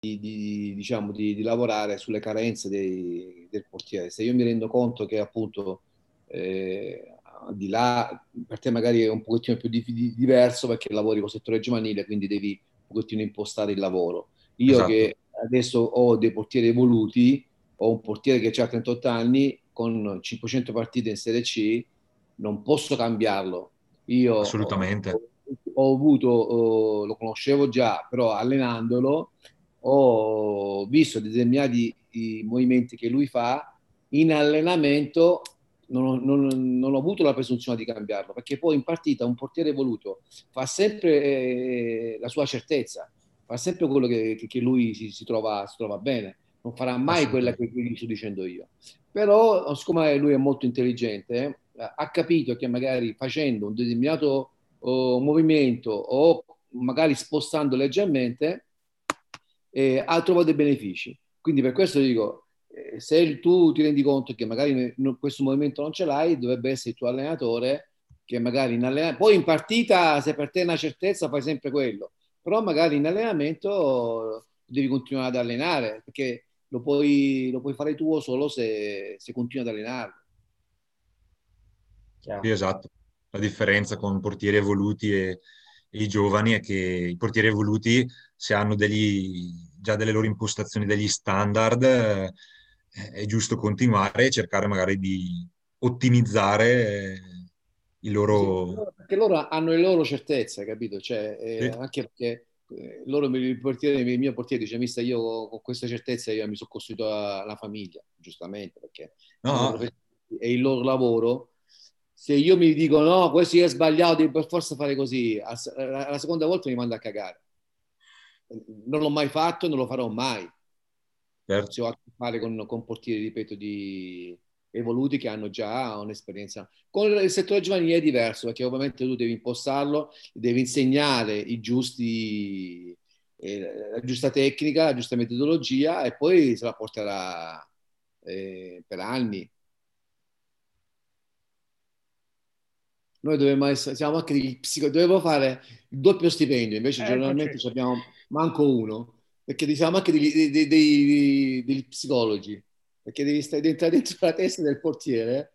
di, diciamo, di, di lavorare sulle carenze dei, del portiere. Se io mi rendo conto che appunto eh, di là per te magari è un pochettino più di, di, diverso perché lavori con il settore giovanile, quindi devi un pochettino impostare il lavoro. Io esatto. che adesso ho dei portieri evoluti, ho un portiere che ha 38 anni con 500 partite in Serie C, non posso cambiarlo. Io Assolutamente. Ho, ho avuto, uh, lo conoscevo già, però allenandolo ho visto determinati movimenti che lui fa in allenamento non, non, non, ho avuto la presunzione di cambiarlo, perché poi in partita un portiere voluto fa sempre eh, la sua certezza, fa sempre quello che, che lui si, si, trova, si, trova, bene, non farà mai quella che gli sto dicendo io. Però, siccome lui è molto intelligente, eh, ha capito che magari facendo un determinato oh, movimento o magari spostando leggermente, eh, ha trovato dei benefici. Quindi per questo dico, eh, se tu ti rendi conto che magari questo movimento non ce l'hai, dovrebbe essere il tuo allenatore che magari in allenamento, poi in partita se per te è una certezza fai sempre quello, però magari in allenamento devi continuare ad allenare perché lo puoi, lo puoi fare tuo solo se, se continui ad allenarlo. Sì, esatto. La differenza con portieri evoluti e, e, i giovani è che i portieri evoluti, se hanno degli, già delle loro impostazioni, degli standard, eh, è giusto continuare e cercare magari di ottimizzare il loro... Perché loro hanno le loro certezze, capito? Cioè, eh, sì. Anche perché eh, loro, il, portiere, il mio portiere dice, mister, io con questa certezza io mi sono costruito la, famiglia, giustamente, perché no. è il loro lavoro. Se io mi dico no, questo è sbagliato, devi per forza fare così, la seconda volta mi manda a cagare. Non l'ho mai fatto e non lo farò mai certo. se ho a che fare con, con portieri, ripeto, di evoluti che hanno già un'esperienza. Con il settore giovanile è diverso, perché ovviamente tu devi impostarlo, devi insegnare i giusti, eh, la giusta tecnica, la giusta metodologia e poi se la porterà eh, per anni. Noi dovremmo essere, siamo anche degli psicologi, dovevo fare il doppio stipendio, invece eh, generalmente abbiamo manco uno perché diciamo anche degli, dei, dei, degli psicologi, perché devi stare, entrare dentro la testa del portiere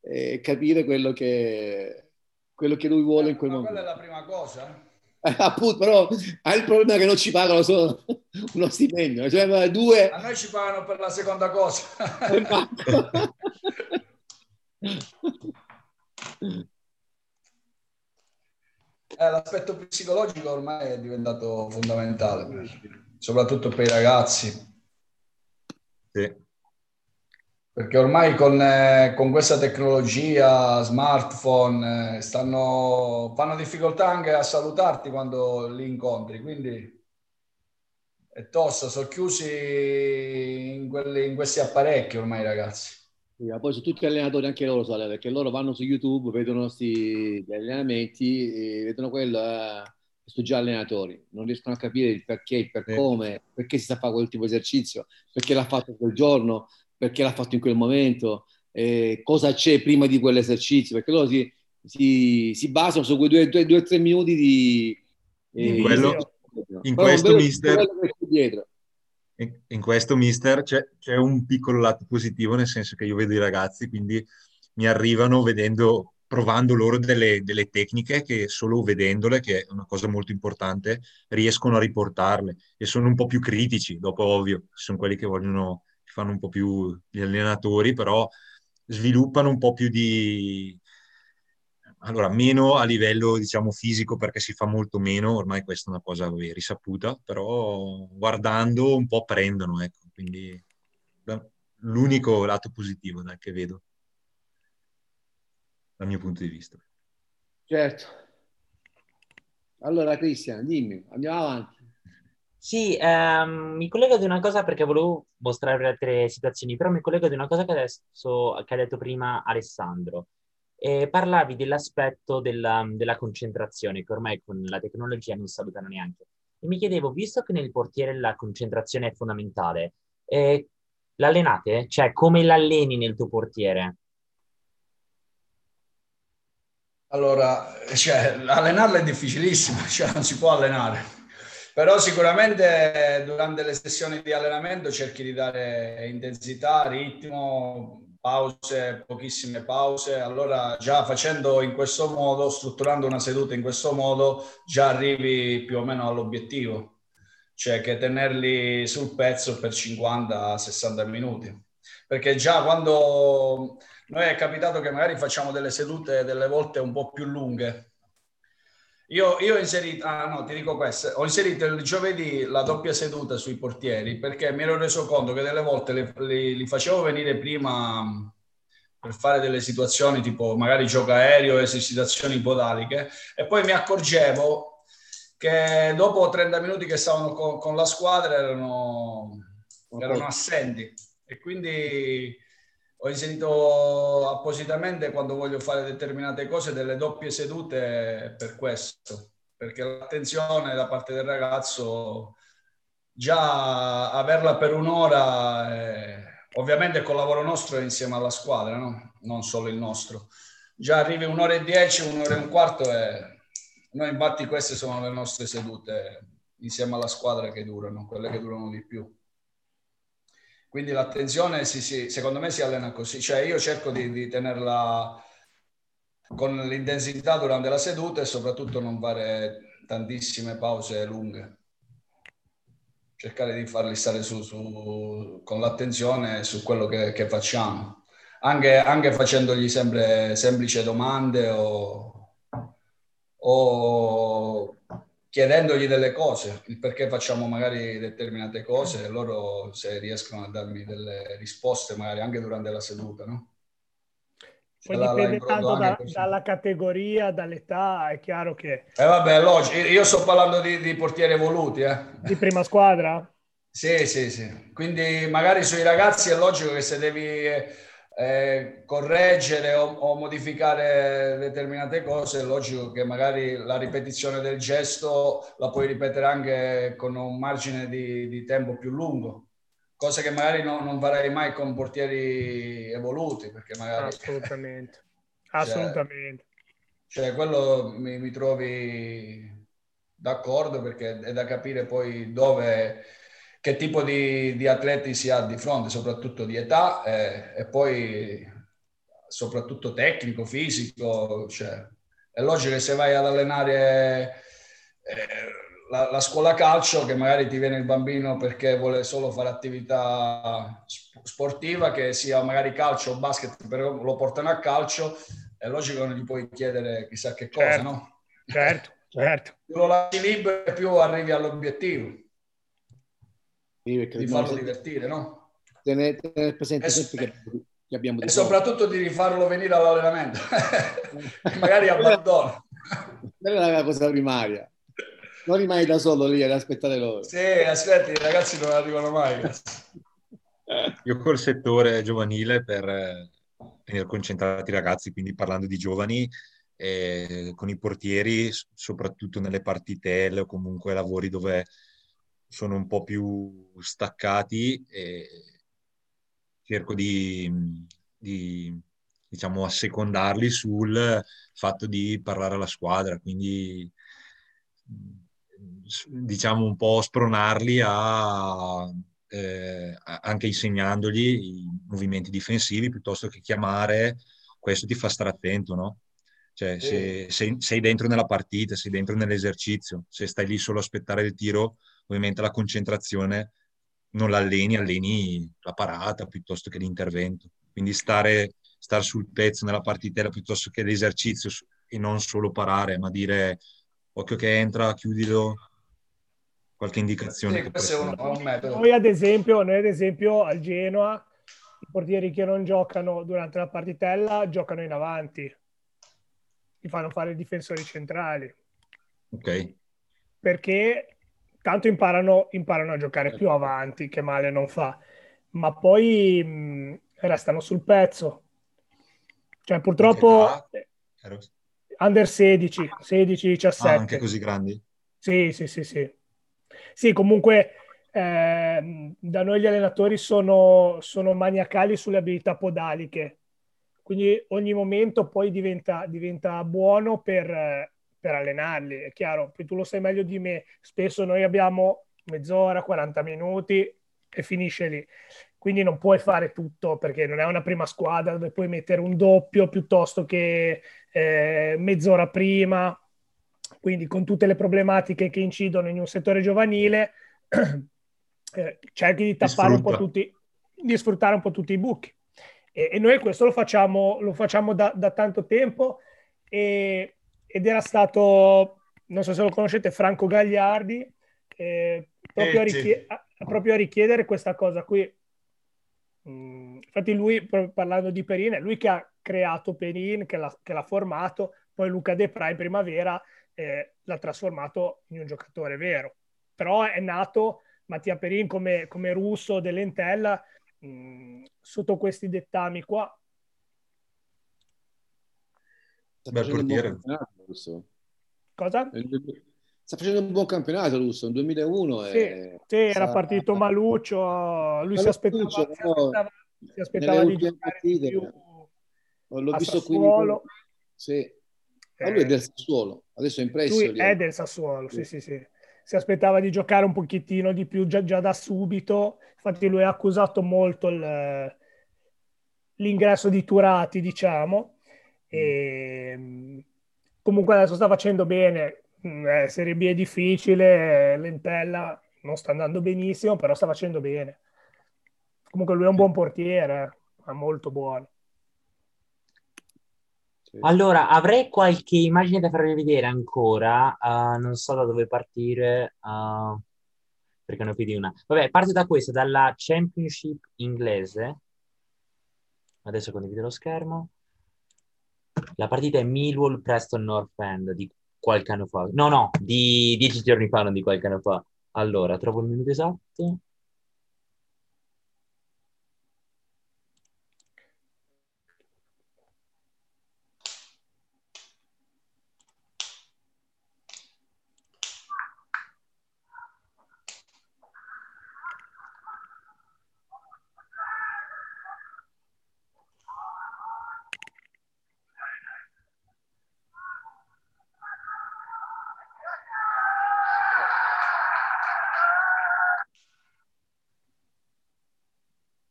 e capire quello che, quello che lui vuole in quel Ma momento. Quella è la prima cosa. Eh, appunto, però hai il problema che non ci pagano solo uno stipendio, cioè due... A noi ci pagano per la seconda cosa. Eh, l'aspetto psicologico ormai è diventato fondamentale soprattutto per i ragazzi. Sì. Perché ormai con, eh, con questa tecnologia, smartphone, eh, stanno, fanno difficoltà anche a salutarti quando li incontri, quindi è tosta, sono chiusi in, quelli, in questi apparecchi ormai ragazzi. Poi sono tutti allenatori anche loro, perché loro vanno su YouTube, vedono questi allenamenti, vedono quello... Eh sono già allenatori, non riescono a capire il perché, il per come, perché si sta a fare quel tipo di esercizio, perché l'ha fatto quel giorno, perché l'ha fatto in quel momento, eh, cosa c'è prima di quell'esercizio, perché loro si, si, si basano su quei due, due, due o tre minuti di... Eh, in, quello, in questo, mister... In, in questo, mister, c'è, c'è un piccolo lato positivo, nel senso che io vedo i ragazzi, quindi mi arrivano vedendo provando loro delle, delle, tecniche che solo vedendole, che è una cosa molto importante, riescono a riportarle e sono un po' più critici, dopo ovvio, sono quelli che vogliono, fanno un po' più gli allenatori, però sviluppano un po' più di... Allora, meno a livello, diciamo, fisico perché si fa molto meno, ormai questa è una cosa vabbè, risaputa, però guardando un po' prendono, ecco, quindi l'unico lato positivo dai, che vedo dal mio punto di vista. Certo. Allora, Cristian, dimmi, andiamo avanti. Sì, ehm, mi collego di una cosa perché volevo mostrare altre situazioni, però mi collego di una cosa che adesso che ha detto prima Alessandro. E parlavi dell'aspetto della, della, concentrazione, che ormai con la tecnologia non salutano neanche. E mi chiedevo, visto che nel portiere la concentrazione è fondamentale, eh, l'allenate? Cioè, come l'alleni nel tuo portiere? Allora, cioè, allenarla è difficilissimo, cioè non si può allenare. Però sicuramente durante le sessioni di allenamento cerchi di dare intensità, ritmo, pause, pochissime pause. Allora già facendo in questo modo, strutturando una seduta in questo modo, già arrivi più o meno all'obiettivo, cioè che tenerli sul pezzo per 50-60 minuti. Perché già quando noi è capitato che magari facciamo delle sedute delle volte un po' più lunghe, io, io, ho inserito, ah no, ti dico questo, ho inserito il giovedì la doppia seduta sui portieri perché mi ero reso conto che delle volte li, li, li facevo venire prima per fare delle situazioni tipo magari gioco aereo, esercitazioni podaliche e poi mi accorgevo che dopo 30 minuti che stavano con, con la squadra erano, erano assenti. E quindi ho inserito appositamente quando voglio fare determinate cose delle doppie sedute per questo, perché l'attenzione da parte del ragazzo già averla per un'ora, eh, ovviamente col lavoro nostro insieme alla squadra, no? non solo il nostro. Già arrivi un'ora e dieci, un'ora e un quarto e noi infatti queste sono le nostre sedute insieme alla squadra che durano, quelle che durano di più. Quindi l'attenzione, sì, sì, secondo me si allena così. Cioè io cerco di, di tenerla con l'intensità durante la seduta e soprattutto non fare tantissime pause lunghe. Cercare di farli stare su, su, con l'attenzione su quello che, che facciamo. Anche, anche, facendogli sempre semplici domande o, o chiedendogli delle cose, il perché facciamo magari determinate cose, e loro se riescono a darmi delle risposte magari anche durante la seduta, no? Poi la, dipende la tanto da, dalla categoria, dall'età, è chiaro che... Eh vabbè, logico. Io sto parlando di, di portieri evoluti, eh. Di prima squadra? Sì, sì, sì. Quindi magari sui ragazzi è logico che se devi eh, correggere o, o, modificare determinate cose, è logico che magari la ripetizione del gesto la puoi ripetere anche con un margine di, di tempo più lungo, cosa che magari no, non farai mai con portieri evoluti, perché magari... Assolutamente, assolutamente. Cioè, cioè quello mi, mi trovi d'accordo perché è da capire poi dove che tipo di, di, atleti si ha di fronte, soprattutto di età eh, e poi soprattutto tecnico, fisico. Cioè, è logico che se vai ad allenare eh, la, la, scuola calcio, che magari ti viene il bambino perché vuole solo fare attività sportiva, che sia magari calcio o basket, però lo portano a calcio, è logico che non gli puoi chiedere chissà che cosa, certo, no? Certo, certo. Più lo lasci libero, più arrivi all'obiettivo di farlo divertire, no? Tenere, presente sempre che, che abbiamo E soprattutto di rifarlo venire all'allenamento. Magari abbandono. Quella è la cosa primaria. Non rimani da solo lì ad aspettare loro. Sì, aspetti, i ragazzi non arrivano mai. Io col settore giovanile per eh, tenere concentrati i ragazzi, quindi parlando di giovani, eh, con i portieri, soprattutto nelle partitelle o comunque lavori dove sono un po' più staccati e cerco di, di diciamo, assecondarli sul fatto di parlare alla squadra, quindi diciamo un po' spronarli a, eh, anche insegnandogli i movimenti difensivi piuttosto che chiamare, questo ti fa stare attento, no? Cioè, se, se, sei dentro nella partita, sei dentro nell'esercizio, se stai lì solo a aspettare il tiro, ovviamente la concentrazione non l'alleni, alleni la parata piuttosto che l'intervento. Quindi stare, stare sul pezzo nella partitella piuttosto che l'esercizio e non solo parare, ma dire occhio che entra, chiudilo, qualche indicazione. Sì, un, un noi, ad esempio, noi ad esempio al Genoa, i portieri che non giocano durante la partitella giocano in avanti, li fanno fare i difensori centrali. Ok. Perché tanto imparano, imparano a giocare più certo. avanti, che male non fa, ma poi mh, restano sul pezzo. Cioè, purtroppo under 16, 16, 17. Ah, anche così grandi? Sì, sì, sì, sì. Sì, comunque eh, da noi gli allenatori sono, sono maniacali sulle abilità podaliche, quindi ogni momento poi diventa, diventa buono per, per allenarli. È chiaro, tu lo sai meglio di me, spesso noi abbiamo mezz'ora, 40 minuti e finisce lì. Quindi non puoi fare tutto perché non è una prima squadra dove puoi mettere un doppio piuttosto che eh, mezz'ora prima. Quindi con tutte le problematiche che incidono in un settore giovanile, eh, cerchi di tappare un po' tutti, di sfruttare un po' tutti i buchi. E, e noi questo lo facciamo, lo facciamo da, da tanto tempo e, ed era stato, non so se lo conoscete, Franco Gagliardi, eh, proprio, a richie- a, proprio, a richiedere questa cosa qui. Mm, infatti lui, parlando di Perin, è lui che ha creato Perin, che l'ha, che l'ha formato, poi Luca De Pra in primavera eh, l'ha trasformato in un giocatore vero. Però è nato Mattia Perin come, come russo dell'Entella mh, mm, sotto questi dettami qua. Bel portiere. Cosa? Sta facendo un buon campionato Russo, nel 2001. Sì, e... sì era partito Maluccio, lui si aspettava, si aspettava, si aspettava di giocare partite, più L'ho visto Sassuolo. qui. Sì. Ma lui è del Sassuolo, adesso è in prestito. Lui è del Sassuolo, sì, sì, sì. Si aspettava di giocare un pochettino di più già, già da subito. Infatti lui ha accusato molto il, l'ingresso di Turati, diciamo. E, comunque adesso sta facendo bene. Mm, eh, Serie B è difficile, Lentella non sta andando benissimo, però sta facendo bene. Comunque lui è un buon portiere, è molto buono. Allora, avrei qualche immagine da farvi vedere ancora, uh, non so da dove partire, uh, perché ne ho più di una. Vabbè, parte da questa, dalla Championship inglese. Adesso condivido lo schermo. La partita è Millwall Preston North End di qualche anno fa. No, no, di dieci giorni fa, non di qualche anno fa. Allora, trovo il minuto esatto.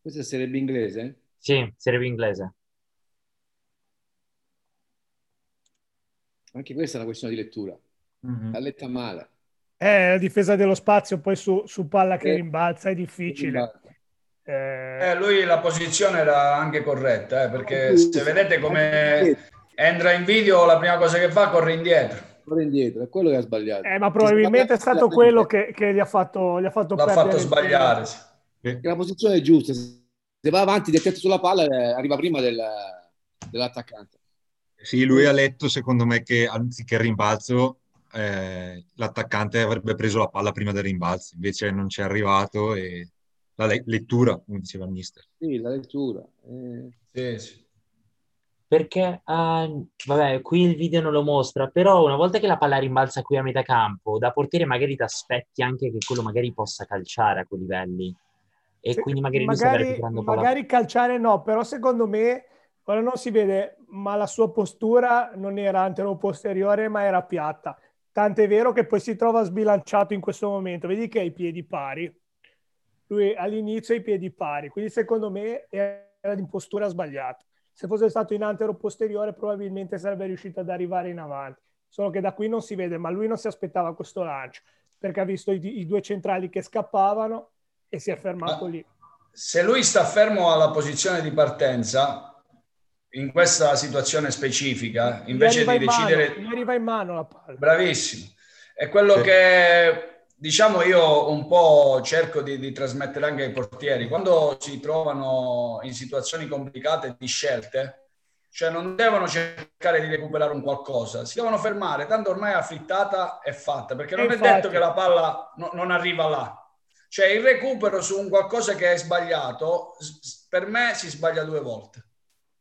Questa B inglese? Sì, B inglese. Anche questa è una questione di lettura. Mm-hmm. L'ha letta male. Eh, la difesa dello spazio poi su, su palla che eh, rimbalza è difficile. Eh... Eh, lui la posizione era anche corretta, eh, perché se vedete come entra in video, la prima cosa che fa corre indietro. Corre indietro, è quello che ha sbagliato. Eh, ma probabilmente è stato quello che, che, gli ha fatto, gli ha fatto L'ha fatto sbagliare. Sì. La posizione è giusta, se va avanti del tetto sulla palla eh, arriva prima del, dell'attaccante. Sì, lui ha letto secondo me che anziché il rimbalzo eh, l'attaccante avrebbe preso la palla prima del rimbalzo, invece non ci è arrivato e la le- lettura, come diceva il mister. Sì, la lettura. Eh... Sì, sì. Perché, uh, vabbè, qui il video non lo mostra, però una volta che la palla rimbalza qui a metà campo, da portiere magari ti aspetti anche che quello magari possa calciare a quei livelli e quindi magari, magari, magari calciare no, però secondo me ora non si vede, ma la sua postura non era antero-posteriore, ma era piatta. Tant'è vero che poi si trova sbilanciato in questo momento. Vedi che ha i piedi pari. Lui all'inizio ha i piedi pari, quindi secondo me era in postura sbagliata. Se fosse stato in antero-posteriore probabilmente sarebbe riuscito ad arrivare in avanti. Solo che da qui non si vede, ma lui non si aspettava questo lancio, perché ha visto i, i due centrali che scappavano e si è fermato Ma lì. Se lui sta fermo alla posizione di partenza, in questa situazione specifica, invece di decidere... Mano, gli arriva in mano la palla. Bravissimo. È quello sì. che, diciamo, io un po' cerco di, di trasmettere anche ai portieri. Quando si trovano in situazioni complicate di scelte, cioè non devono cercare di recuperare un qualcosa, si devono fermare, tanto ormai la frittata è fatta, perché non infatti, è detto che la palla no, non arriva là. Cioè il recupero su un qualcosa che è sbagliato, per me si sbaglia due volte.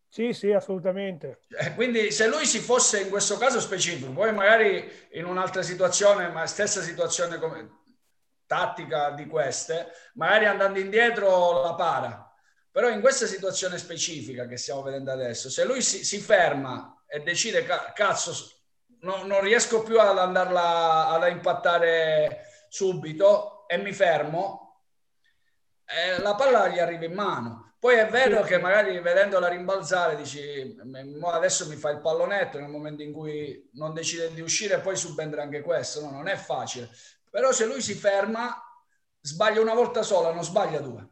Sì, sì, assolutamente. Eh, quindi se lui si fosse in questo caso specifico, poi magari in un'altra situazione, ma stessa situazione come tattica di queste, magari andando indietro la para. Però in questa situazione specifica che stiamo vedendo adesso, se lui si, si ferma e decide, cazzo, non, non riesco più ad andarla ad impattare subito e mi fermo, eh, la palla gli arriva in mano. Poi è vero che magari vedendola rimbalzare dici adesso mi fa il pallonetto nel momento in cui non decide di uscire poi subentra anche questo, no, non è facile. Però se lui si ferma sbaglia una volta sola, non sbaglia due.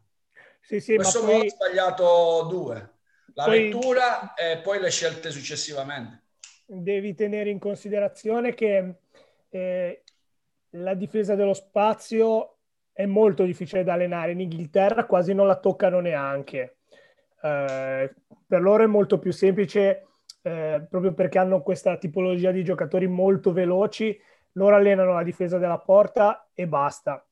Sì, sì, Questo ma poi... ha sbagliato due, la poi... lettura e poi le scelte successivamente. Devi tenere in considerazione che eh, la difesa dello spazio è molto difficile da allenare. In Inghilterra quasi non la toccano neanche. Eh, per loro è molto più semplice eh, proprio perché hanno questa tipologia di giocatori molto veloci. Loro allenano la difesa della porta e basta.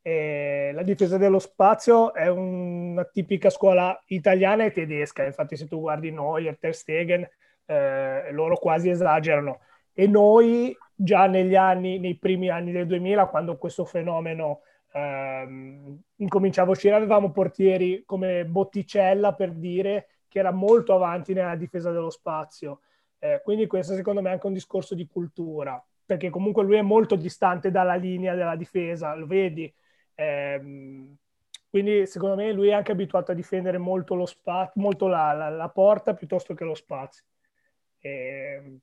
E la difesa dello spazio è una tipica scuola italiana e tedesca. Infatti, se tu guardi Neuer, Ter Stegen, eh, loro quasi esagerano. E noi già negli anni, nei primi anni del 2000, quando questo fenomeno ehm, incominciava a uscire, avevamo portieri come Botticella per dire che era molto avanti nella difesa dello spazio. Eh, quindi questo secondo me è anche un discorso di cultura, perché comunque lui è molto distante dalla linea della difesa, lo vedi. Eh, quindi secondo me lui è anche abituato a difendere molto, lo spazio, molto la, la, la porta piuttosto che lo spazio. E,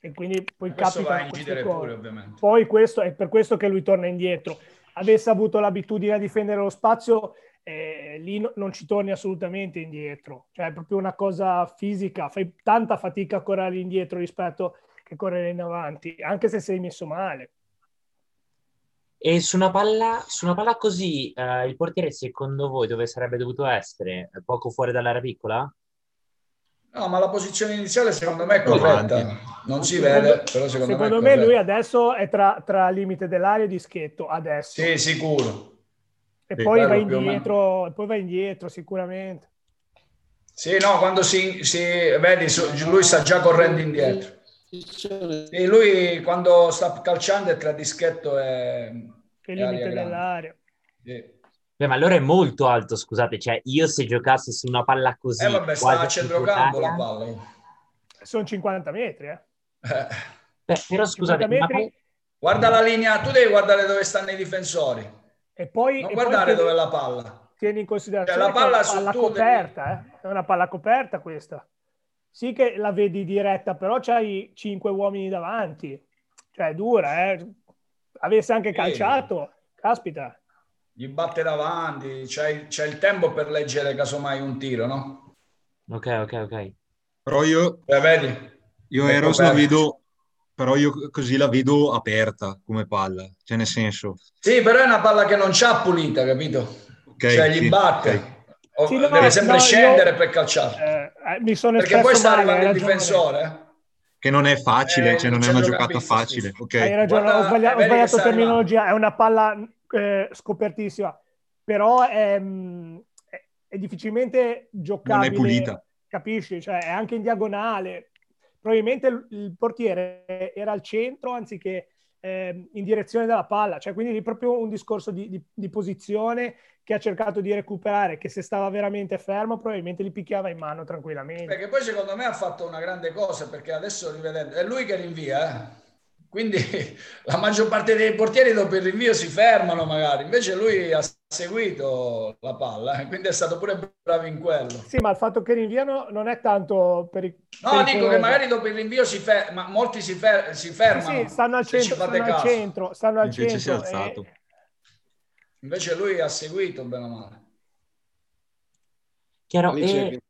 e quindi poi capita pure, Poi questo è per questo che lui torna indietro avesse avuto l'abitudine a difendere lo spazio, eh, lì no, non ci torni assolutamente indietro. Cioè è proprio una cosa fisica, fai tanta fatica a correre indietro rispetto che correre in avanti, anche se sei messo male. E su una palla, su una palla così, eh, il portiere secondo voi dove sarebbe dovuto essere? Poco fuori dall'area piccola? No, ma la posizione iniziale secondo me è corretta. Non si vede, però secondo, secondo me, me lui adesso è tra, tra limite dell'aria e dischetto, adesso. Sì, sicuro. E sì, poi, va indietro, poi va indietro sicuramente. Sì, no, quando si, si vedi, lui sta già correndo indietro. Sì, lui quando sta calciando è tra dischetto e... Che limite dell'aria. Sì. Beh, ma allora è molto alto, scusate, cioè io se giocassi su una palla così... Eh vabbè, sta a centrocampo la palla. Sono 50 metri, eh. Beh, però scusate, metri... ma... Guarda la linea, tu devi guardare dove stanno i difensori. E poi... Non e guardare poi dove è la palla. Tieni in considerazione cioè, la palla, è una palla coperta, devi... eh. È una palla coperta questa. Sì che la vedi diretta, però c'hai cinque uomini davanti. Cioè, è dura, eh. Avesse anche calciato, caspita gli batte davanti, c'è, c'è il tempo per leggere casomai un tiro, no? Ok, ok, ok. Però io, eh, vedi? Io Eros la vedo, però io così la vedo aperta come palla, cioè nel senso... Sì, però è una palla che non c'ha pulita, capito? Okay, cioè gli sì, batte. Okay. Sì, no, deve sempre no, scendere io, per calciare. Eh, eh mi sono Perché poi sta arrivando il difensore. Che non è facile, eh, cioè non è una giocata facile. Okay. Hai ragione, Guarda, ho sbagliato, ho sbagliato terminologia, è una palla eh, scopertissima, però è, è, è, difficilmente giocabile. Non è pulita. Capisci? Cioè, è anche in diagonale. Probabilmente il, portiere era al centro anziché eh, in direzione della palla, cioè quindi è proprio un discorso di, di, di, posizione che ha cercato di recuperare, che se stava veramente fermo probabilmente li picchiava in mano tranquillamente. Perché poi secondo me ha fatto una grande cosa, perché adesso rivedendo, è lui che rinvia, eh? Quindi la maggior parte dei portieri dopo il rinvio si fermano magari, invece lui ha seguito la palla, eh, quindi è stato pure bravo in quello. Sì, ma il fatto che rinviano non è tanto per i... No, dico che magari dopo il rinvio si ferma, molti si, fer- si fermano. Sì, sì, stanno al centro, stanno al centro, stanno al invece centro. Si è alzato. E... Invece lui ha seguito bene o male. Chiaro, e...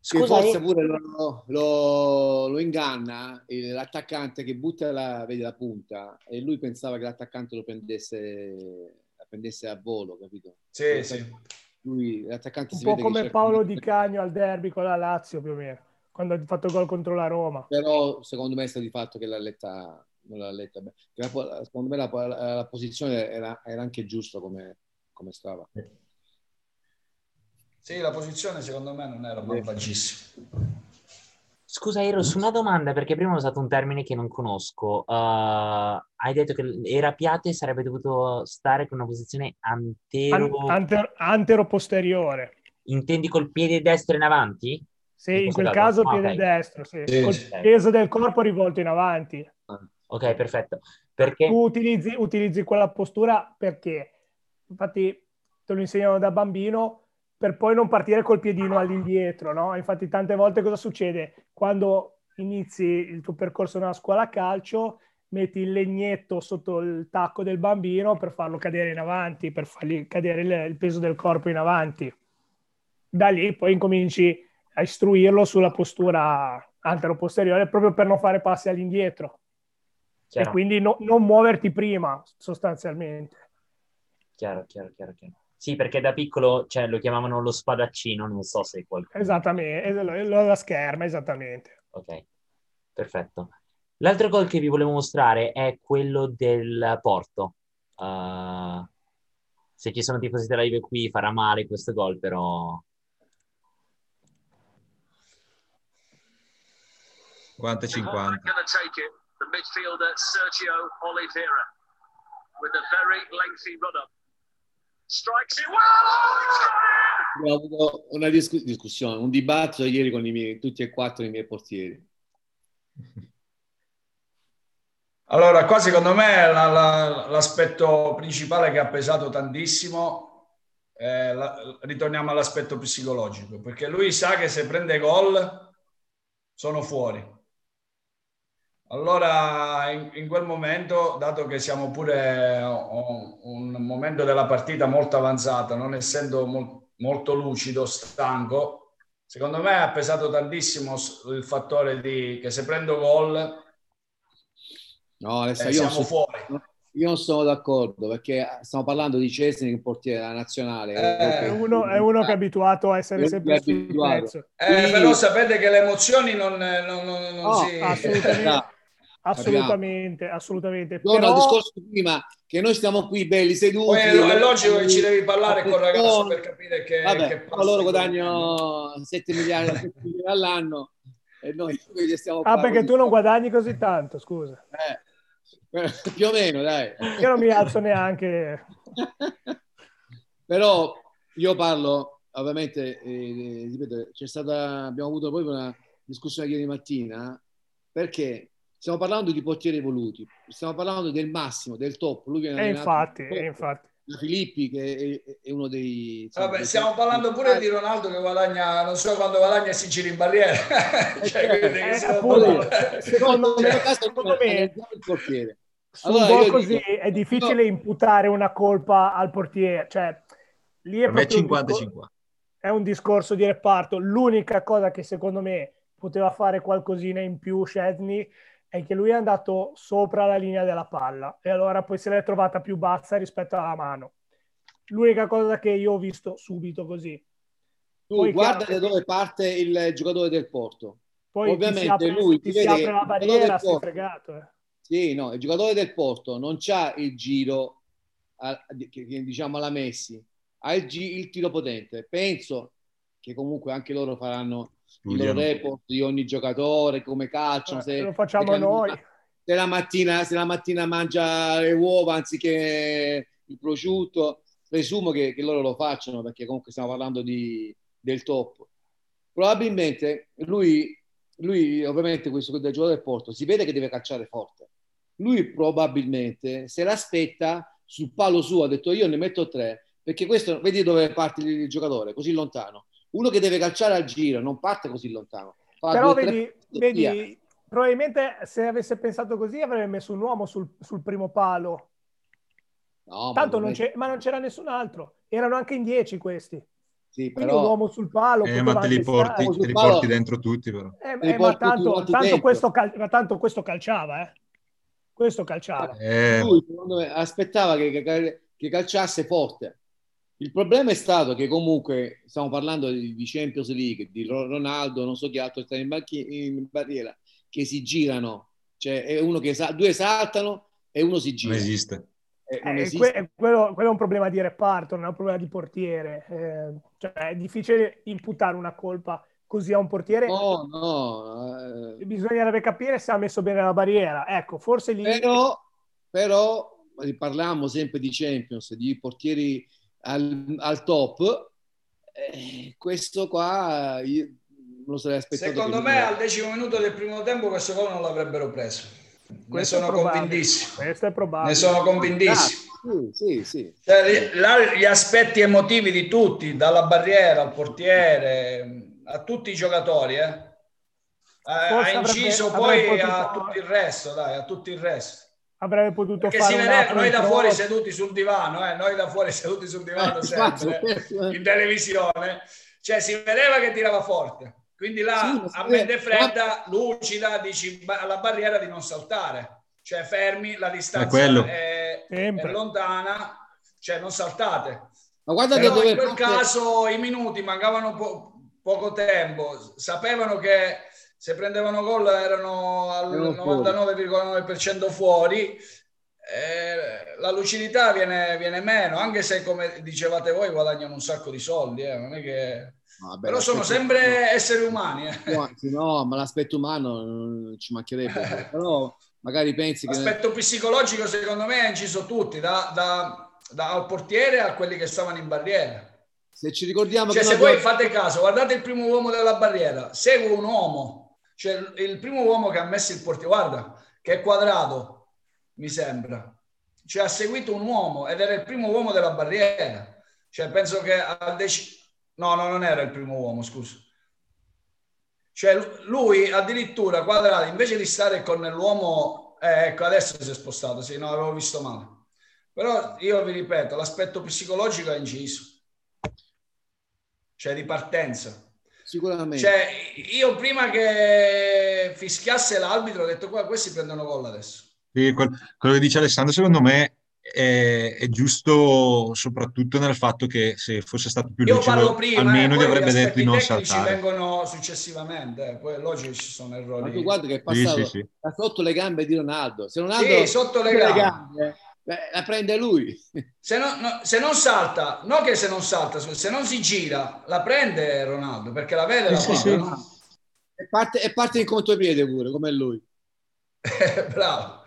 Scusa, forse io... pure lo, lo, lo, inganna l'attaccante che butta la, vedi, la punta e lui pensava che l'attaccante lo prendesse, prendesse a volo, capito? Sì, sì. Lui, l'attaccante Un si po' come Paolo Di Cagno al derby con la Lazio più o meno, quando ha fatto il gol contro la Roma. Però secondo me è stato di fatto che l'ha letta, non l'ha letta bene. Secondo me la, la, la posizione era, era, anche giusta come, come stava. Sì, la posizione secondo me non era malvagissima. Scusa Eros, una domanda perché prima ho usato un termine che non conosco. Uh, hai detto che era Piate sarebbe dovuto stare con una posizione antero... An- antero, antero posteriore. Intendi col piede destro in avanti? Sì, in, in quel caso ah, piede okay. destro, sì. sì. Col peso del corpo rivolto in avanti. Ok, perfetto. Perché... Tu utilizzi, utilizzi quella postura perché, infatti, te lo insegnano da bambino per poi non partire col piedino all'indietro, no? Infatti tante volte cosa succede? Quando inizi il tuo percorso nella scuola calcio, metti il legnetto sotto il tacco del bambino per farlo cadere in avanti, per fargli cadere il, il peso del corpo in avanti. Da lì poi incominci a istruirlo sulla postura antero-posteriore proprio per non fare passi all'indietro. Chiaro. E quindi no, non muoverti prima, sostanzialmente. Chiaro, chiaro, chiaro, chiaro. Sì, perché da piccolo cioè, lo chiamavano lo spadaccino, non so se qualcuno... Esattamente, la scherma, esattamente. Ok, perfetto. L'altro gol che vi volevo mostrare è quello del Porto. Uh, se ci sono tifosi della Juve qui farà male questo gol, però 50 50. The midfielder Sergio Oliveira with a very lengthy run up. Strikes it well! Abbiamo avuto una discuss- discussione, un dibattito ieri con i miei, tutti e quattro i miei portieri. Allora, qua secondo me la, la, l'aspetto principale che ha pesato tantissimo, eh, la, ritorniamo all'aspetto psicologico, perché lui sa che se prende gol sono fuori. Allora, in, in, quel momento, dato che siamo pure un, un momento della partita molto avanzata, non essendo mo, molto lucido, stanco, secondo me ha pesato tantissimo il fattore di che se prendo gol no, adesso eh, io siamo fuori. Io non sono d'accordo perché stiamo parlando di Cesni che portiere della nazionale. Eh, è, uno, è, uno, che è abituato a essere sempre sul pezzo. Eh, però sapete che le emozioni non, non, non, non no, si... Assolutamente. Assolutamente, assolutamente. No, Però... il discorso prima, che noi stiamo qui belli seduti. Poi è logico che ci devi parlare con il ragazzo per capire che, Vabbè, che loro guadagnano 7 miliardi, 7 miliardi all'anno e noi stiamo Ah, perché tu non guadagni così tanto, scusa. Eh, più o meno, dai. Io non mi alzo neanche. Però io parlo, ovviamente, eh, ripeto, c'è stata, abbiamo avuto poi una discussione ieri mattina, perché stiamo parlando di portieri evoluti, stiamo parlando del massimo, del top. Lui viene e infatti, e infatti. Filippi che è, è uno dei... Insomma, Vabbè, stiamo top. parlando pure di Ronaldo che guadagna, non so quando guadagna si gira in barriera. cioè, eh, secondo, secondo me, secondo me il portiere. Su allora, un gol così dico, è difficile no. imputare una colpa al portiere. Cioè, lì è per 50-50. È un discorso di reparto. L'unica cosa che secondo me poteva fare qualcosina in più Scesni è che lui è andato sopra la linea della palla e allora poi se l'è trovata più bassa rispetto alla mano. L'unica cosa che io ho visto subito così. Tu poi guarda da dove parte il giocatore del Porto. Poi Ovviamente apre, lui ti, si apre la barriera, si è fregato. Eh. Sì, no, il giocatore del Porto non c'ha il giro, che, diciamo alla Messi, ha il, il tiro potente. Penso che comunque anche loro faranno il loro report di ogni giocatore, come calciano. Eh, se, lo facciamo se noi. Se la, mattina, se la mattina mangia le uova anziché il prosciutto, presumo che, che loro lo facciano perché comunque stiamo parlando di, del top. Probabilmente lui, lui, ovviamente, questo del giocatore del Porto, si vede che deve calciare forte. Lui probabilmente se l'aspetta sul palo suo, ha detto io ne metto tre, perché questo, vedi dove parte il giocatore, così lontano uno che deve calciare al giro non parte così lontano. Però due, vedi, vedi probabilmente se avesse pensato così avrebbe messo un uomo sul, sul primo palo. No, Tanto ma non, è... ma non c'era nessun altro. Erano anche in dieci questi. Sì, però... un uomo sul palo. Eh, ma te li, porti, te li porti, dentro tutti, però. Eh, eh, ma, tanto, tanto, questo cal- ma tanto, questo calciava, eh. Questo calciava. Eh. Lui, me, aspettava che, che, che calciasse forte. Il problema è stato che comunque stiamo parlando di, di Champions League, di Ronaldo, non so chi altro sta in, barchi, in barriera, che si girano. Cioè, è uno che sa, due saltano e uno si gira. Non esiste. Eh, non eh, esiste. Que- quello, quello, è un problema di reparto, non è un problema di portiere. Eh, cioè, è difficile imputare una colpa così a un portiere. No, no. Eh... Bisognerebbe capire se ha messo bene la barriera. Ecco, forse lì... Però, però parliamo sempre di Champions, di portieri al, al top, eh, questo qua io, lo sarei aspettato. Secondo me al decimo minuto del primo tempo questo gol non l'avrebbero preso. Ne sono convintissimo. Questo è probabile. Ne sono convintissimo. Ah, sì, sì, sì. Cioè, gli aspetti emotivi di tutti, dalla barriera al portiere, a tutti i giocatori, eh. ha inciso avrebbe, poi avrebbe a tutto il resto, dai, a tutto il resto. Avrebbe potuto Perché fare si vedeva, noi da fuori seduti sul divano, eh, noi da fuori seduti sul divano sempre, in televisione, cioè si vedeva che tirava forte. Quindi là sì, a mente fredda, lucida, dici alla barriera di non saltare, cioè fermi, la distanza è, è, è lontana, cioè non saltate. Ma guarda Però in quel caso i minuti mancavano po- poco tempo, sapevano che se prendevano gol erano al 99,9% fuori. Eh, la lucidità viene, viene, meno, anche se come dicevate voi guadagnano un sacco di soldi, eh, non è che Vabbè, Però sono sempre esseri umani. Eh. No, ma l'aspetto umano ci mancherebbe. Però magari pensi che... L'aspetto psicologico secondo me ha inciso tutti, da, da, dal portiere a quelli che stavano in barriera. Se ci ricordiamo... Cioè, se voi fate caso, guardate il primo uomo della barriera, segue un uomo, cioè il primo uomo che ha messo il portiere, guarda, che è quadrato, mi sembra. Cioè ha seguito un uomo ed era il primo uomo della barriera. Cioè penso che al deciso No, no, non era il primo uomo, scusa. Cioè lui addirittura quadrato, invece di stare con l'uomo, eh, ecco adesso si è spostato, sì, no, avevo visto male. Però io vi ripeto, l'aspetto psicologico è inciso, cioè di partenza. Sicuramente. Cioè, io prima che fischiasse l'arbitro ho detto qua, questi prendono gol adesso. Sì, quello che dice Alessandro secondo me è, è, giusto soprattutto nel fatto che se fosse stato più lucido prima, almeno eh, gli avrebbe detto di non saltare. vengono successivamente, eh, poi logico ci sono errori. Ma tu guarda che è passato sì, sì, sì. sotto le gambe di Ronaldo. Se Ronaldo sì, sotto le gambe, gambe beh, la prende lui. Se, no, no, se, non salta, no che se non salta, se non si gira, la prende Ronaldo perché la vede la sì, sì. E parte, e parte in contropiede pure, come lui. Bravo.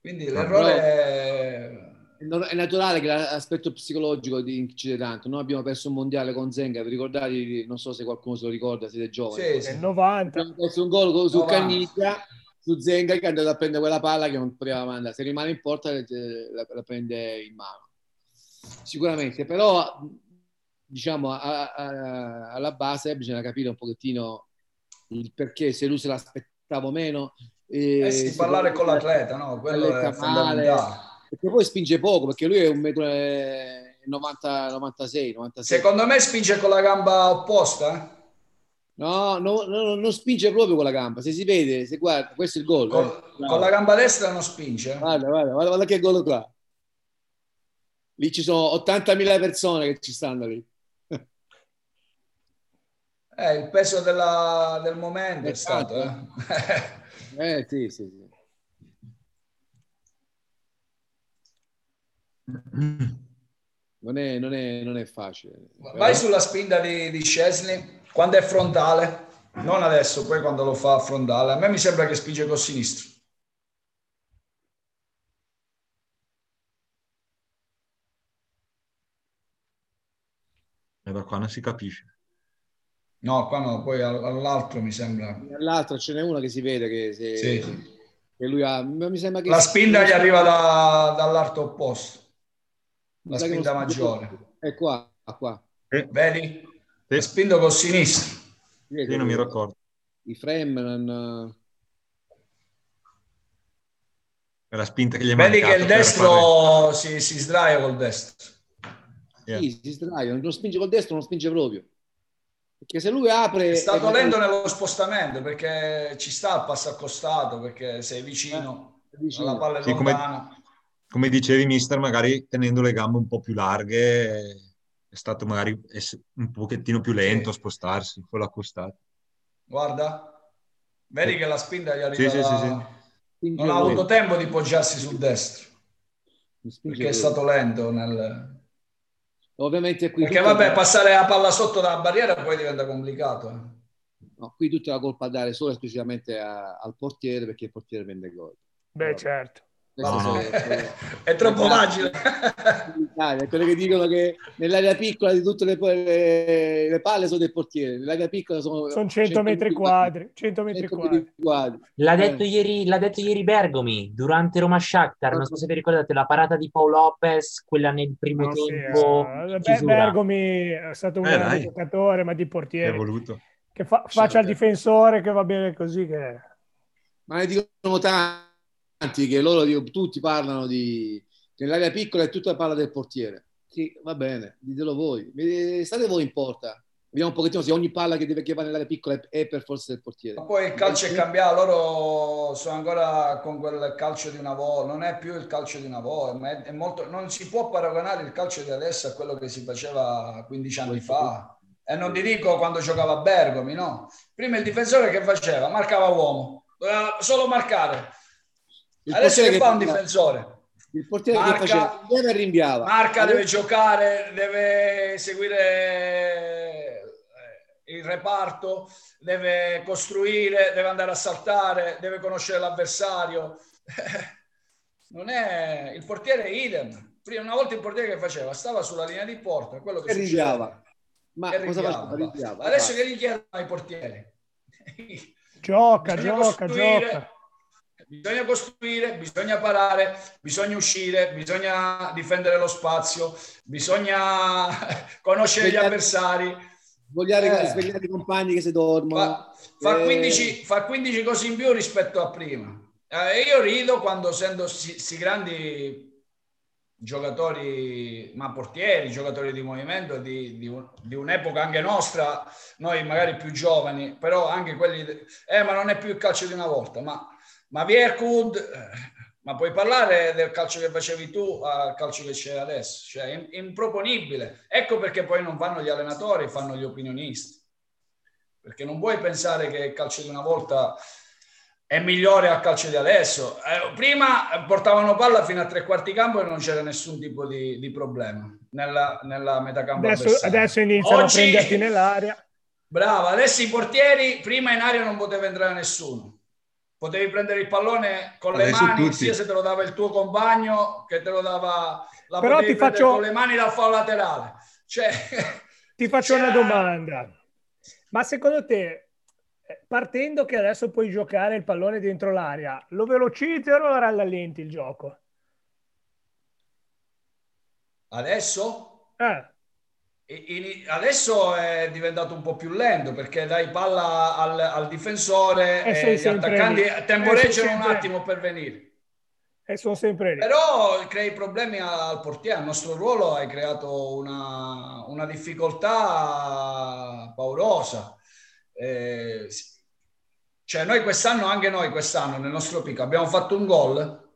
Quindi l'errore è... È naturale che l'aspetto psicologico incide tanto. Noi abbiamo perso un mondiale con Zenga, vi ricordate? Non so se qualcuno se lo ricorda, siete giovani. Sì, sì. 90. Abbiamo perso un gol su Caniglia, su Zenga che è andato a prendere quella palla che non poteva mandare. Se rimane in porta la, la prende in mano. Sicuramente, però diciamo a, a, alla base bisogna capire un pochettino il perché, se lui se l'aspettava meno, eh sì, parlare con l'atleta, no? Quello è fondamentale. Perché poi spinge poco, perché lui è un metro 90, 96, 96. Secondo me spinge con la gamba opposta. No, no, no, non spinge proprio con la gamba. Se si vede, se guarda, questo è il gol. Con, eh. con la gamba destra non spinge. Guarda, guarda, guarda, guarda che gol qua. Lì ci sono 80.000 persone che ci stanno lì. Eh, il peso della, del momento è, è stato. Eh. Eh sì, sì, sì. Non è, non è, non è facile. Vai però... sulla spinta di, di Scesni quando è frontale, non adesso, poi quando lo fa frontale. A me mi sembra che spinge col sinistro. E da qua non si capisce. No, qua no, poi all'altro mi sembra. All'altro ce n'è una che si vede che, se, sì. che lui ha. Mi sembra che la spinta gli arriva da, dall'arto opposto. La spinta maggiore. È qua, qua. Eh. Vedi? Sì. Spinto col sinistro. Io non mi ricordo. I frame non... È la spinta che gli è Vedi che il destro fare... si, si sdraia col destro. Yeah. Sì, si sdraia, non spinge col destro, non spinge proprio. Perché se lui apre... È stato lento nello spostamento perché ci sta il passo accostato, perché sei vicino, eh, vicino. alla palla sì, come, come, dicevi mister, magari tenendo le gambe un po' più larghe è stato magari un pochettino più lento sì. a spostarsi, quello accostato. Guarda, vedi che la spinta gli arriva sì, da... sì, sì, Non ha avuto tempo di poggiarsi sul destro, perché è stato lento nel Ovviamente qui... Perché vabbè, passare la palla sotto la barriera poi diventa complicato. Eh. No, qui tutta la colpa a dare solo esclusivamente a, al portiere perché il portiere prende gol. Beh, certo. No. è troppo facile. quelli che dicono che nell'area piccola di tutte le, le, le palle sono del portiere, nell'area piccola sono, sono 100, 100 metri quadri. 100 metri 100 quadri. quadri. L'ha, detto eh. ieri, l'ha detto ieri Bergomi durante Roma Shakhtar, non so se vi ricordate la parata di Paolo Lopez, quella nel primo no, tempo. Sì, uh, Bergomi è stato un eh, grande giocatore, ma di portiere. Che fa, faccia il difensore che va bene così. Che... Ma ne dicono tanti che loro tutti parlano di nell'area piccola è tutta parla del portiere. Sì, va bene, ditelo voi. State voi in porta. Vediamo un pochettino se ogni palla che deve che va nell'area piccola è per forza del portiere. Ma poi il calcio è cambiato, loro sono ancora con quel calcio di una volta, non è più il calcio di una volta, è, molto, non si può paragonare il calcio di adesso a quello che si faceva 15 anni fa. E non ti dico quando giocava a Bergomi, no? Prima il difensore che faceva? Marcava uomo, doveva solo marcare il Adesso che fa un difensore? Il portiere marca, che faceva deve rinviava. Marca, deve giocare, deve seguire eh, il reparto, deve costruire, deve andare a saltare, deve conoscere l'avversario. Non è il portiere idem. Prima una volta il portiere che faceva? Stava sulla linea di porta, quello che, che rinviava. Ma che rinviava. rinviava. Adesso che gli chiedono ai portieri? Gioca, gioca, gioca Bisogna costruire, bisogna parare, bisogna uscire, bisogna difendere lo spazio, bisogna conoscere svegliare, gli avversari. Svegliare, eh. svegliare i compagni che si dormono. Fa, fa, eh. 15, fa 15 cose in più rispetto a prima. Eh, io rido quando sento questi grandi giocatori, ma portieri, giocatori di movimento di, di, un, di, un'epoca anche nostra, noi magari più giovani, però anche quelli, eh, ma non è più il calcio di una volta, ma ma Vierkud, eh, ma puoi parlare del calcio che facevi tu al calcio che c'è adesso? Cioè, è improponibile. Ecco perché poi non fanno gli allenatori, fanno gli opinionisti. Perché non puoi pensare che il calcio di una volta è migliore al calcio di adesso. Eh, prima portavano palla fino a tre quarti campo e non c'era nessun tipo di, di problema nella, nella metacampo. Adesso, adesso iniziano Oggi, a prenderti nell'aria. Brava, adesso i portieri prima in aria non poteva entrare nessuno potevi prendere il pallone con Adesso le mani, tutti. sia se te lo dava il tuo compagno che te lo dava la Però ti faccio... con le mani dal fallo laterale. Cioè, ti faccio una domanda. Ma secondo te, eh, partendo che adesso puoi giocare il pallone dentro l'aria, lo velocizzi o lo rallenti il gioco? Adesso? Eh adesso è diventato un po' più lento perché dai palla al, al difensore e, e gli attaccanti temporeggiano un attimo per venire. E sono sempre lì. Però crei problemi al portiere. Al nostro ruolo hai creato una, una difficoltà paurosa. Eh, cioè noi quest'anno, anche noi quest'anno nel nostro picco abbiamo fatto un gol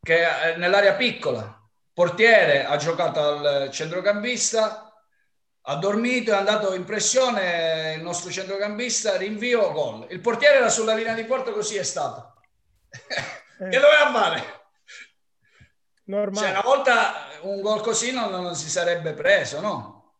che nell'area piccola portiere ha giocato al centrocampista, ha dormito, è andato in pressione il nostro centrocampista, rinvio, gol. Il portiere era sulla linea di porta, così è stato. Eh. che doveva fare? Normale. Cioè, una volta un gol così non, non si sarebbe preso, no?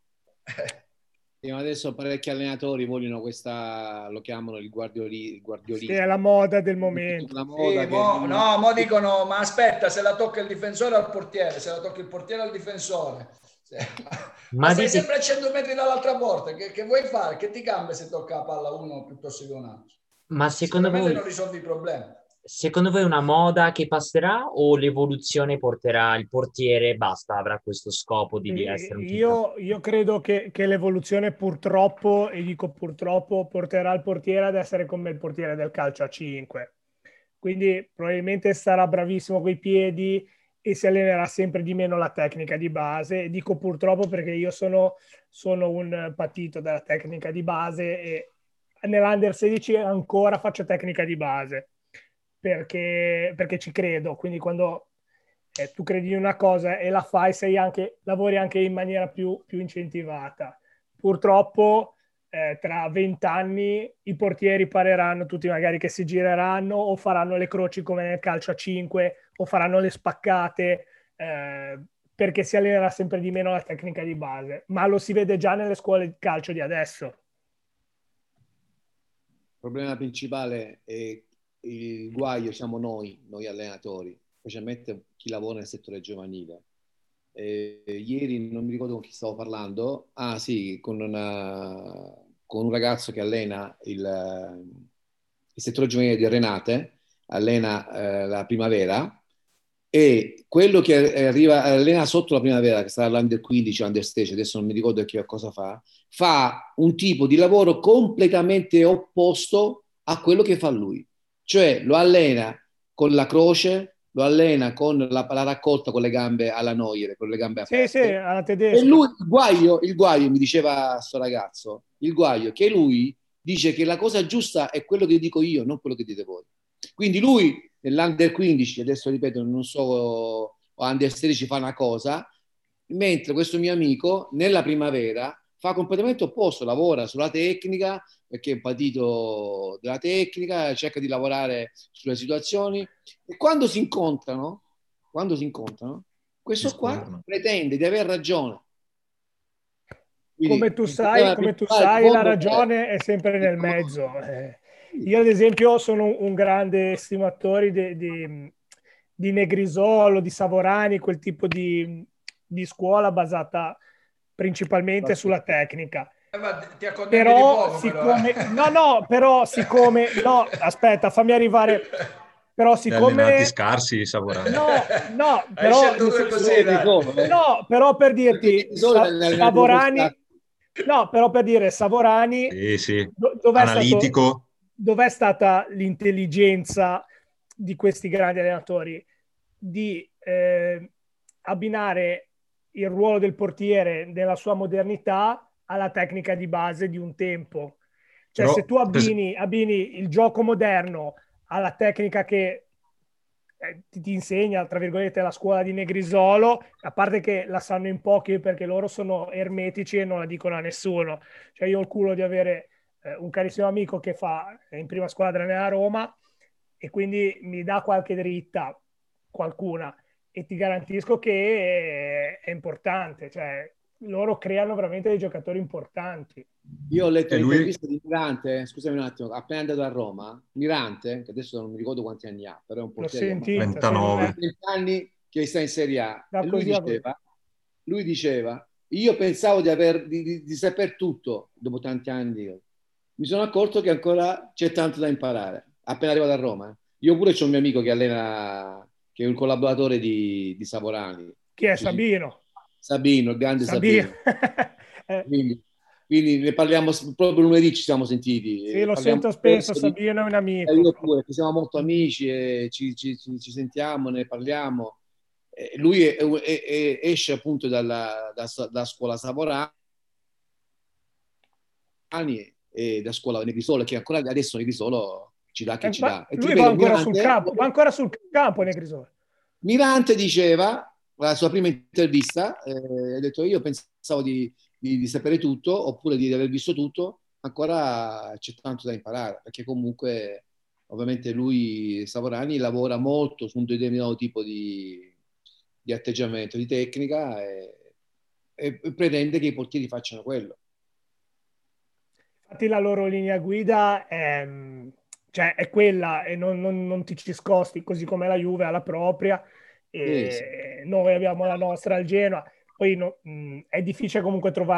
Adesso parecchi allenatori vogliono questa, lo chiamano il guardioli, guardiolismo. Sì, è la moda del momento. La moda sì, mo, no, mo dicono, ma aspetta, se la tocca il difensore al portiere, se la tocca il portiere al difensore. Ma, ma sei sempre a 100 metri dall'altra porta, che, che, vuoi fare? Che ti cambia se tocca la palla uno piuttosto che un altro? Ma secondo voi... non risolvi i problemi. Secondo voi è una moda che passerà o l'evoluzione porterà il portiere basta, avrà questo scopo di, essere un io, io credo che, che, l'evoluzione purtroppo, e dico purtroppo, porterà il portiere ad essere come il portiere del calcio a 5. Quindi probabilmente sarà bravissimo coi piedi e si allenerà sempre di meno la tecnica di base. E dico purtroppo perché io sono, sono un patito della tecnica di base e nell'Under 16 ancora faccio tecnica di base perché, perché ci credo. Quindi quando eh, tu credi in una cosa e la fai, anche, lavori anche in maniera più, più incentivata. Purtroppo eh, tra vent'anni i portieri pareranno tutti magari che si gireranno o faranno le croci come nel calcio a 5 o faranno le spaccate eh, perché si allenerà sempre di meno la tecnica di base. Ma lo si vede già nelle scuole di calcio di adesso. Il problema principale è il guaio siamo noi, noi allenatori. specialmente chi lavora nel settore giovanile. Eh, ieri non mi ricordo con chi stavo parlando, ah sì, con, una, con un ragazzo che allena il, il settore giovanile di Renate, allena eh, la primavera, e quello che arriva, allena sotto la primavera, che sarà l'under 15, under stage, adesso non mi ricordo che cosa fa, fa un tipo di lavoro completamente opposto a quello che fa lui. Cioè lo allena con la croce, lo allena con la, la raccolta con le gambe alla Noiere, con le gambe aperte. Sì, sì, alla tedesca. E lui, il guaio, il guaio, mi diceva questo ragazzo, il guaio, che lui dice che la cosa giusta è quello che dico io, non quello che dite voi. Quindi lui nell'under 15, adesso ripeto, non so, o under 16 fa una cosa, mentre questo mio amico nella primavera fa completamente opposto, lavora sulla tecnica, perché è un patito della tecnica, cerca di lavorare sulle situazioni e quando si incontrano, quando si incontrano, questo qua pretende di aver ragione. Quindi, come tu sai, come tu sai la ragione è sempre nel mezzo. Eh. Io, ad esempio, sono un grande estimatore di, di, di Negrisolo, di Savorani, quel tipo di, di scuola basata principalmente sulla tecnica. Eh, però, poco, siccome, però. no, no, però siccome, no, aspetta, fammi arrivare. Però siccome... scarsi Savorani. No, no, però... Così, no, però per dirti, Savorani... No, però per dire Savorani... Sì, sì. Analitico. Stato, dov'è stata l'intelligenza di questi grandi allenatori di eh, abbinare il ruolo del portiere nella sua modernità alla tecnica di base di un tempo. Cioè, Però, se tu abbini, abbini, il gioco moderno alla tecnica che eh, ti, ti, insegna, tra virgolette, la scuola di Negrisolo, a parte che la sanno in pochi perché loro sono ermetici e non la dicono a nessuno. Cioè, io ho il culo di avere eh, un carissimo amico che fa in prima squadra nella Roma e quindi mi dà qualche dritta, qualcuna, e ti garantisco che è, importante, cioè loro creano veramente dei giocatori importanti. Io ho letto l'intervista lui... di Mirante, scusami un attimo, appena andato a Roma, Mirante, che adesso non mi ricordo quanti anni ha, però è un portiere 39 anni che sta in Serie A. e lui diceva, lui diceva, io pensavo di, aver, di, di, di saper tutto dopo tanti anni mi sono accorto che ancora c'è tanto da imparare. Appena arrivato a Roma. Io pure c'ho un mio amico che allena, che è un collaboratore di, di Savorani. Chi è Sabino? Sabino, il grande Sabino. Sabino. Eh. quindi, quindi, ne parliamo proprio lunedì ci siamo sentiti. Sì, lo sento spesso, di... Sabino è un amico. io pure, siamo molto amici e ci, ci, ci, sentiamo, ne parliamo. Eh, lui è, è, è, esce appunto dalla, da, da scuola Savorani e da scuola Negrisolo, che ancora adesso Negrisolo ci dà che eh, ci dà. E lui va ancora Mirante, sul campo, va ancora sul campo Negrisolo. Mirante diceva, la sua prima intervista, eh, ha detto io pensavo di, di, di, sapere tutto, oppure di aver visto tutto, ancora c'è tanto da imparare, perché comunque ovviamente lui, Savorani, lavora molto su un determinato tipo di, di atteggiamento, di tecnica e, e pretende che i portieri facciano quello. Infatti la loro linea guida è, cioè, è quella e non, non, non, ti ci scosti, così come la Juve ha la propria e sì, sì. noi abbiamo la nostra al Genoa. Poi no, mh, è difficile comunque trovare